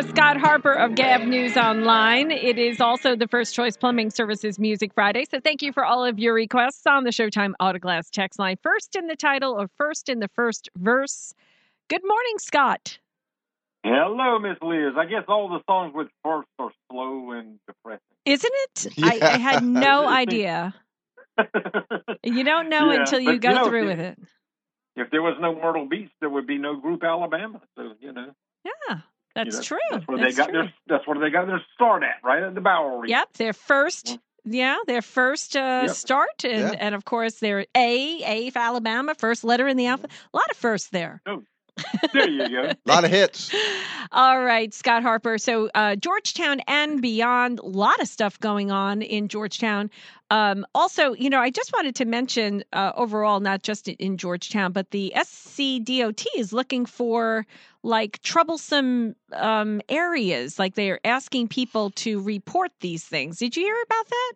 for Scott Harper of Gab News Online. It is also the First Choice Plumbing Services Music Friday, so thank you for all of your requests on the Showtime Autoglass text line. First in the title or first in the first verse. Good morning, Scott. Hello, Miss Liz. I guess all the songs with first are slow and depressing. Isn't it? I, I had no idea. You don't know Yeah, until you go you know, through if- with it. if there was no Myrtle Beach, there would be no Group Alabama. So you know, Yeah, you that's true. That's where That's they got true. their. That's where they got their start at, right at the Bowery. Yep, their first. Yeah, their first uh, Yep. start, and Yeah. and of course their A, A for Alabama, first letter in the alphabet. A lot of firsts there. There you go. A lot of hits. All right, Scott Harper. So uh, Georgetown and beyond, a lot of stuff going on in Georgetown. Um, also, you know, I just wanted to mention uh, overall, not just in Georgetown, but the SCDOT is looking for like troublesome um, areas. Like they are asking people to report these things. Did you hear about that?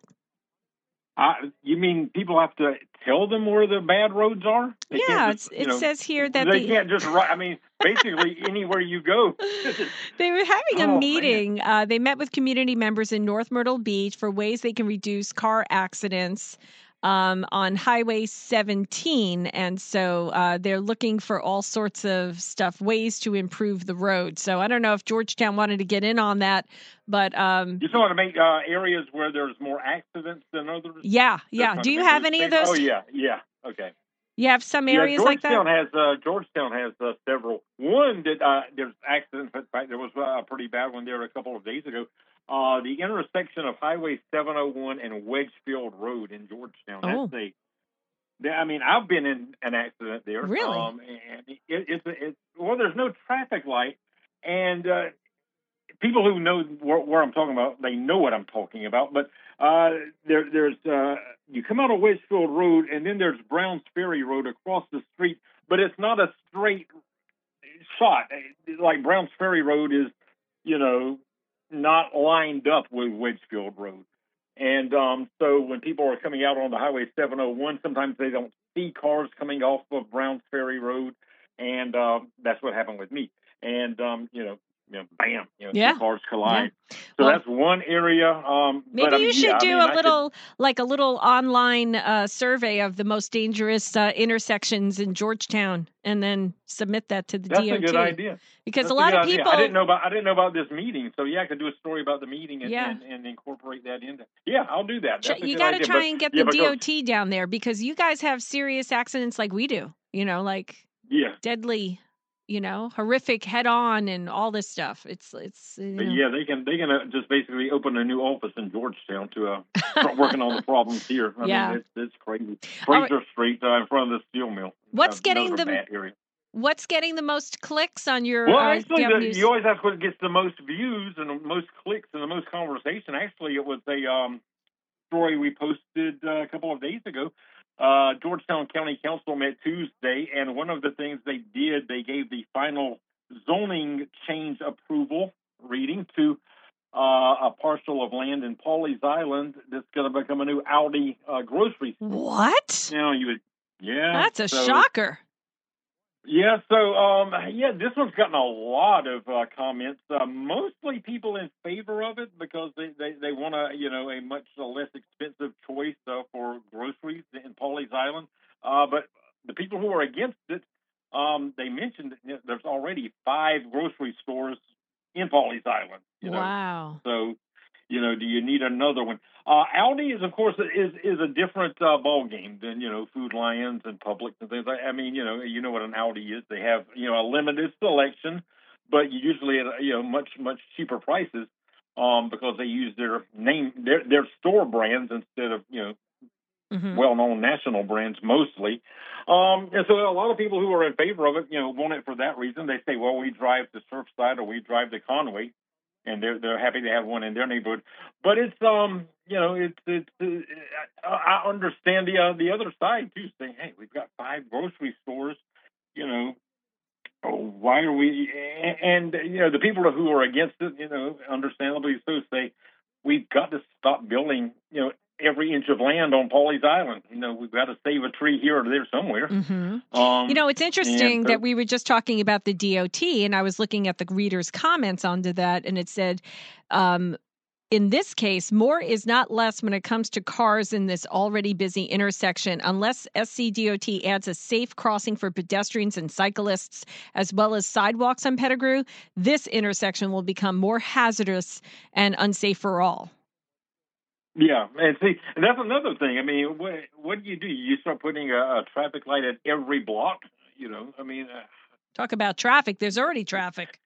You mean people have to tell them where the bad roads are? They yeah, just, it's, it know, says here that they the, can't just. I mean, basically anywhere you go. they were having a Oh, meeting. Uh, they met with community members in North Myrtle Beach for ways they can reduce car accidents um, on Highway 17. And so uh, they're looking for all sorts of stuff, ways to improve the road. So I don't know if Georgetown wanted to get in on that, but um, You just want to make uh, areas where there's more accidents than others. yeah, yeah. Do you have any of those? Oh yeah, yeah. Okay. You have some areas yeah, like that? Georgetown has uh, Georgetown has uh, several. One that uh, there's accidents. In fact, there was uh, a pretty bad one there a couple of days ago. Uh, the intersection of Highway 701 and Wedgefield Road in Georgetown. Oh. That's a. I mean, I've been in an accident there. Really? Um, and it, it's it's well, there's no traffic light, and uh, people who know where, where I'm talking about, they know what I'm talking about. But uh, there, there's uh, you come out of Wedgefield Road, and then there's Browns Ferry Road across the street, but it's not a straight shot. Like Browns Ferry Road is, you know, not lined up with Wedgefield Road. And um, so when people are coming out on the Highway 701, sometimes they don't see cars coming off of Browns Ferry Road, and uh, that's what happened with me. And um, you know, you know, bam, Yeah. cars collide. So Well, that's one area. Um, Maybe but, I you mean, should yeah, I do mean, a I could- little, like a little online uh, survey of the most dangerous uh, intersections in Georgetown, and then submit that to the that's DOT. a good idea. Because That's a lot good of idea. people, I didn't know about. I didn't know about this meeting. So yeah, I could do a story about the meeting and, Yeah. and, and incorporate that into. Yeah, I'll do that. That's you got to try But- and get yeah, the because- DOT down there because you guys have serious accidents like we do. You know, like Yeah. deadly, you know, horrific head-on and all this stuff. It's it's you know. yeah, they can they can uh, just basically open a new office in Georgetown to uh, start working on the problems here. I Yeah. mean, it's, it's crazy. All right. Fraser Street uh, in front of the steel mill. What's Uh, getting the- What's getting the most clicks on your Well, uh, actually, the, you always ask what gets the most views and the most clicks and the most conversation. Actually, it was a um, story we posted uh, a couple of days ago. Uh, Georgetown County Council met Tuesday, and one of the things they did, they gave the final zoning change approval reading to uh, a parcel of land in Pawleys Island that's going to become a new Aldi uh, grocery store. what? Now you would, yeah, That's a so- shocker. Yeah, so um, yeah, this one's gotten a lot of uh, comments. Uh, mostly people in favor of it because they they, they want a you know a much less expensive choice uh, for groceries in Pawleys Island. Uh, but the people who are against it, um, they mentioned that there's already five grocery stores in Pawleys Island. You know, Wow. so, you know, do you need another one? Uh, Aldi is, of course, is is a different uh, ball game than you know Food Lions and Publix and things. like I mean, you know, you know what an Aldi is. They have you know a limited selection, but usually at you know much much cheaper prices um, because they use their name their their store brands instead of you know Mhm. well-known national brands mostly. Um, and so a lot of people who are in favor of it, you know, want it for that reason. They say, well, we drive to Surfside or we drive to Conway, and they're they're happy to have one in their neighborhood. But it's um, you know, it's it's. Uh, I understand the uh, the other side too, saying, hey, we've got five grocery stores, you know. Why are we? And you know, the people who are against it, you know, understandably so, say we've got to stop building, inch of land on Pawleys Island. You know, we've got to save a tree here or there somewhere. Mm-hmm. Um, You know, it's interesting so- that we were just talking about the DOT, and I was looking at the reader's comments onto that, and it said, um, in this case, more is not less when it comes to cars in this already busy intersection, unless SCDOT adds a safe crossing for pedestrians and cyclists, as well as sidewalks on Pettigrew. This intersection will become more hazardous and unsafe for all. Yeah, and see, and that's another thing. I mean, what what do you do? You start putting a, a traffic light at every block. You know, I mean, uh, Talk about traffic. There's already traffic.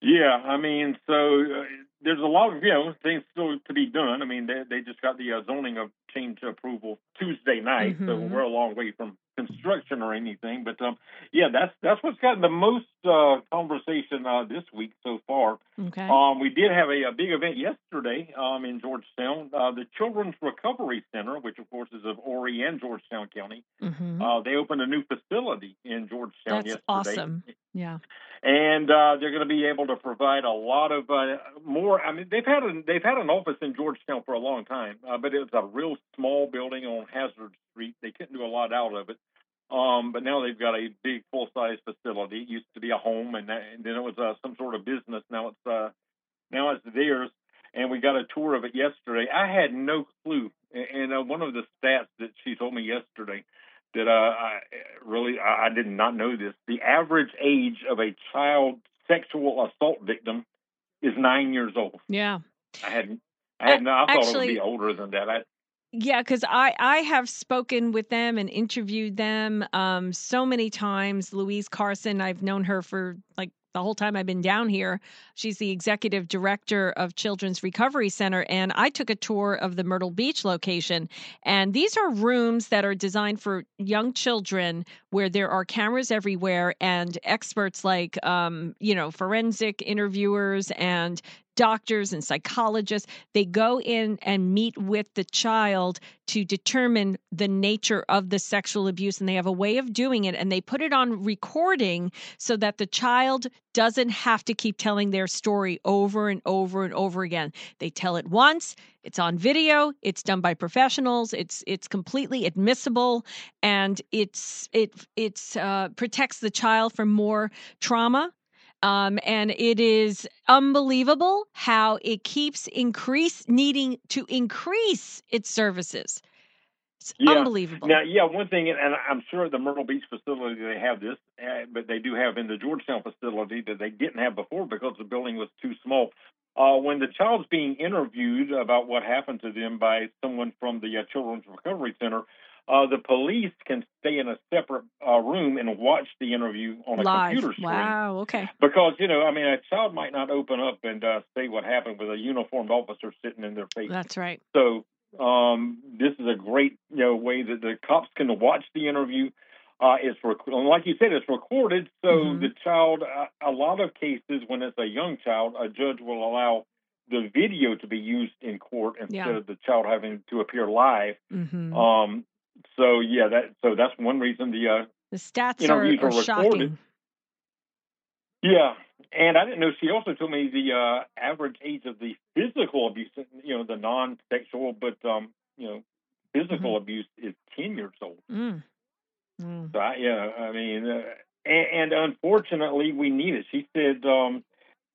yeah, I mean, so uh, there's a lot of you know things still to be done. I mean, they they just got the uh, zoning of change approval Tuesday night, so Mhm. we're a long way from construction or anything. But um, yeah, that's that's what's gotten the most uh, conversation uh, this week so far. Okay. Um, we did have a, a big event yesterday um, in Georgetown. Uh, the Children's Recovery Center, which of course is of Horry and Georgetown County, hmm uh, they opened a new facility in Georgetown That's yesterday. awesome. Yeah. And uh, they're going to be able to provide a lot of uh, more. I mean, they've had a, they've had an office in Georgetown for a long time, uh, but it was a real small building on Hazard Street. They couldn't do a lot out of it. Um, but now they've got a big full size facility. It used to be a home, and, that, and then it was uh, some sort of business. Now it's uh, now it's theirs. And we got a tour of it yesterday. I had no clue. And, and uh, one of the stats that she told me yesterday that uh, I really I, I did not know this. The average age of a child sexual assault victim is nine years old. Yeah. I hadn't. I had no. I thought it would be older than that. I, Yeah, because I I have spoken with them and interviewed them um, so many times. Louise Carson, I've known her for like the whole time I've been down here. She's the executive director of Children's Recovery Center, and I took a tour of the Myrtle Beach location. And these are rooms that are designed for young children, where there are cameras everywhere, and experts like um, you know forensic interviewers and doctors and psychologists they go in and meet with the child to determine the nature of the sexual abuse and they have a way of doing it and they put it on recording so that the child doesn't have to keep telling their story over and over and over again. They tell it once it's on video it's done by professionals it's it's completely admissible and it's it it's uh, protects the child from more trauma um, and it is unbelievable how it keeps increase needing to increase its services. It's Yeah. unbelievable. Now, yeah, one thing, and I'm sure the Myrtle Beach facility they have this, uh, but they do have in the Georgetown facility that they didn't have before because the building was too small. Uh, when the child's being interviewed about what happened to them by someone from the uh, Children's Recovery Center, uh, the police can stay in a separate uh, room and watch the interview on a Live. computer screen. Wow. Okay. Because you know, I mean, a child might not open up and uh, say what happened with a uniformed officer sitting in their face. That's right. So um, this is a great you know way that the cops can watch the interview. Uh, it's rec- like you said, it's recorded, so Mhm. the child. Uh, a lot of cases, when it's a young child, a judge will allow the video to be used in court instead Yeah. of the child having to appear live. hmm Um, so yeah, that so that's one reason the uh, the stats you know, are, are are shocking. recorded. Yeah, and I didn't know. She also told me the uh, average age of the physical abuse, you know, the non-sexual, but um, you know, physical abuse is ten years old. Mm. Mm. So I, yeah, I mean, uh, and, and unfortunately, we need it. She said, um,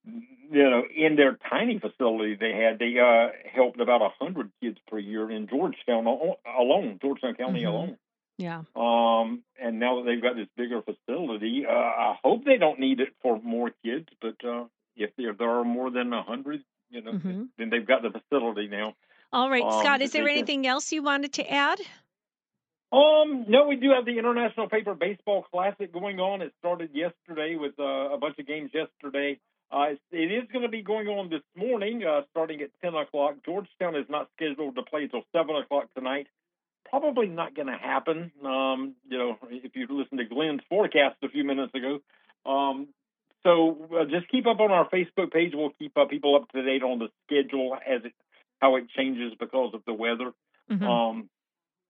you know, in their tiny facility they had, they uh, helped about a hundred kids per year in Georgetown alone, Georgetown County Mhm. alone. Yeah. Um, and now that they've got this bigger facility, uh, I hope they don't need it for more kids. But uh, if there, there are more than a hundred, you know, Mhm. then they've got the facility now. All right, Um, Scott. Is there they can- anything else you wanted to add? Um, no, we do have the International Paper Baseball Classic going on. It started yesterday with uh, a bunch of games yesterday. Uh, it's- going to be going on this morning, uh, starting at 10 o'clock. Georgetown is not scheduled to play until 7 o'clock tonight. Probably not going to happen. Um, you know, if you listened to Glenn's forecast a few minutes ago. Um, so uh, just keep up on our Facebook page. We'll keep uh, people up to date on the schedule as it how it changes because of the weather. Mhm. Um,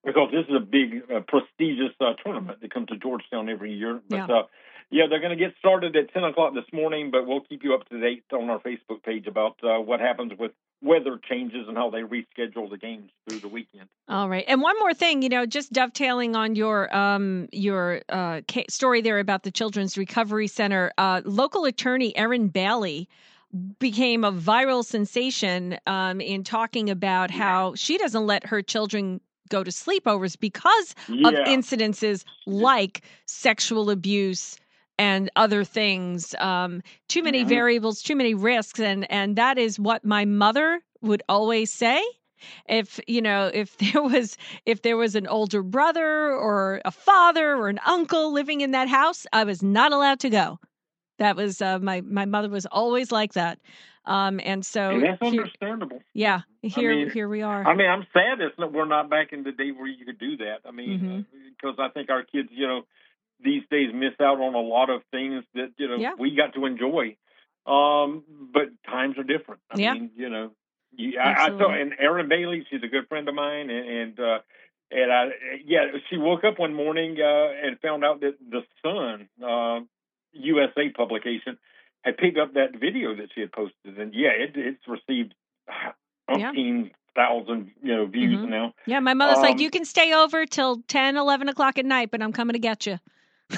because this is a big, uh, prestigious uh, tournament that comes to Georgetown every year. But Yeah. Yeah, they're going to get started at 10 o'clock this morning, but we'll keep you up to date on our Facebook page about uh, what happens with weather changes and how they reschedule the games through the weekend. All right, and one more thing, you know, just dovetailing on your um, your uh, story there about the Children's Recovery Center, uh, local attorney Erin Bailey became a viral sensation um, in talking about how she doesn't let her children go to sleepovers because yeah. of incidences like sexual abuse and other things um, too many mm-hmm. variables too many risks and and that is what my mother would always say if you know if there was if there was an older brother or a father or an uncle living in that house i was not allowed to go that was uh, my my mother was always like that um, and so and that's here, understandable. Yeah, here I mean, here we are. I mean, I'm sad that we're not back in the day where you could do that. I mean, mm-hmm. because I think our kids, you know, these days miss out on a lot of things that you know yeah. we got to enjoy. Um, but times are different. I yeah. mean, you know, you, I, I saw and Erin Bailey, she's a good friend of mine, and, and uh, and I yeah, she woke up one morning uh, and found out that the Sun uh, USA publication had picked up that video that she had posted, and yeah, it, it's received umpteen yeah. thousand you know views mm-hmm. now. Yeah, my mother's um, like, you can stay over till 10, 11 o'clock at night, but I'm coming to get you.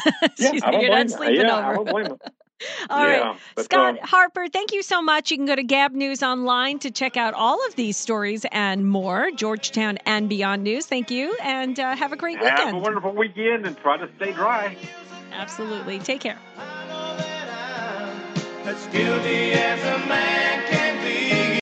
yeah, I don't You're not sleeping yeah, over. I don't blame All yeah, right. But, Scott um, Harper, thank you so much. You can go to Gab News Online to check out all of these stories and more, Georgetown and Beyond News. Thank you, and uh, have a great weekend. Have a wonderful weekend and try to stay dry. Absolutely. Take care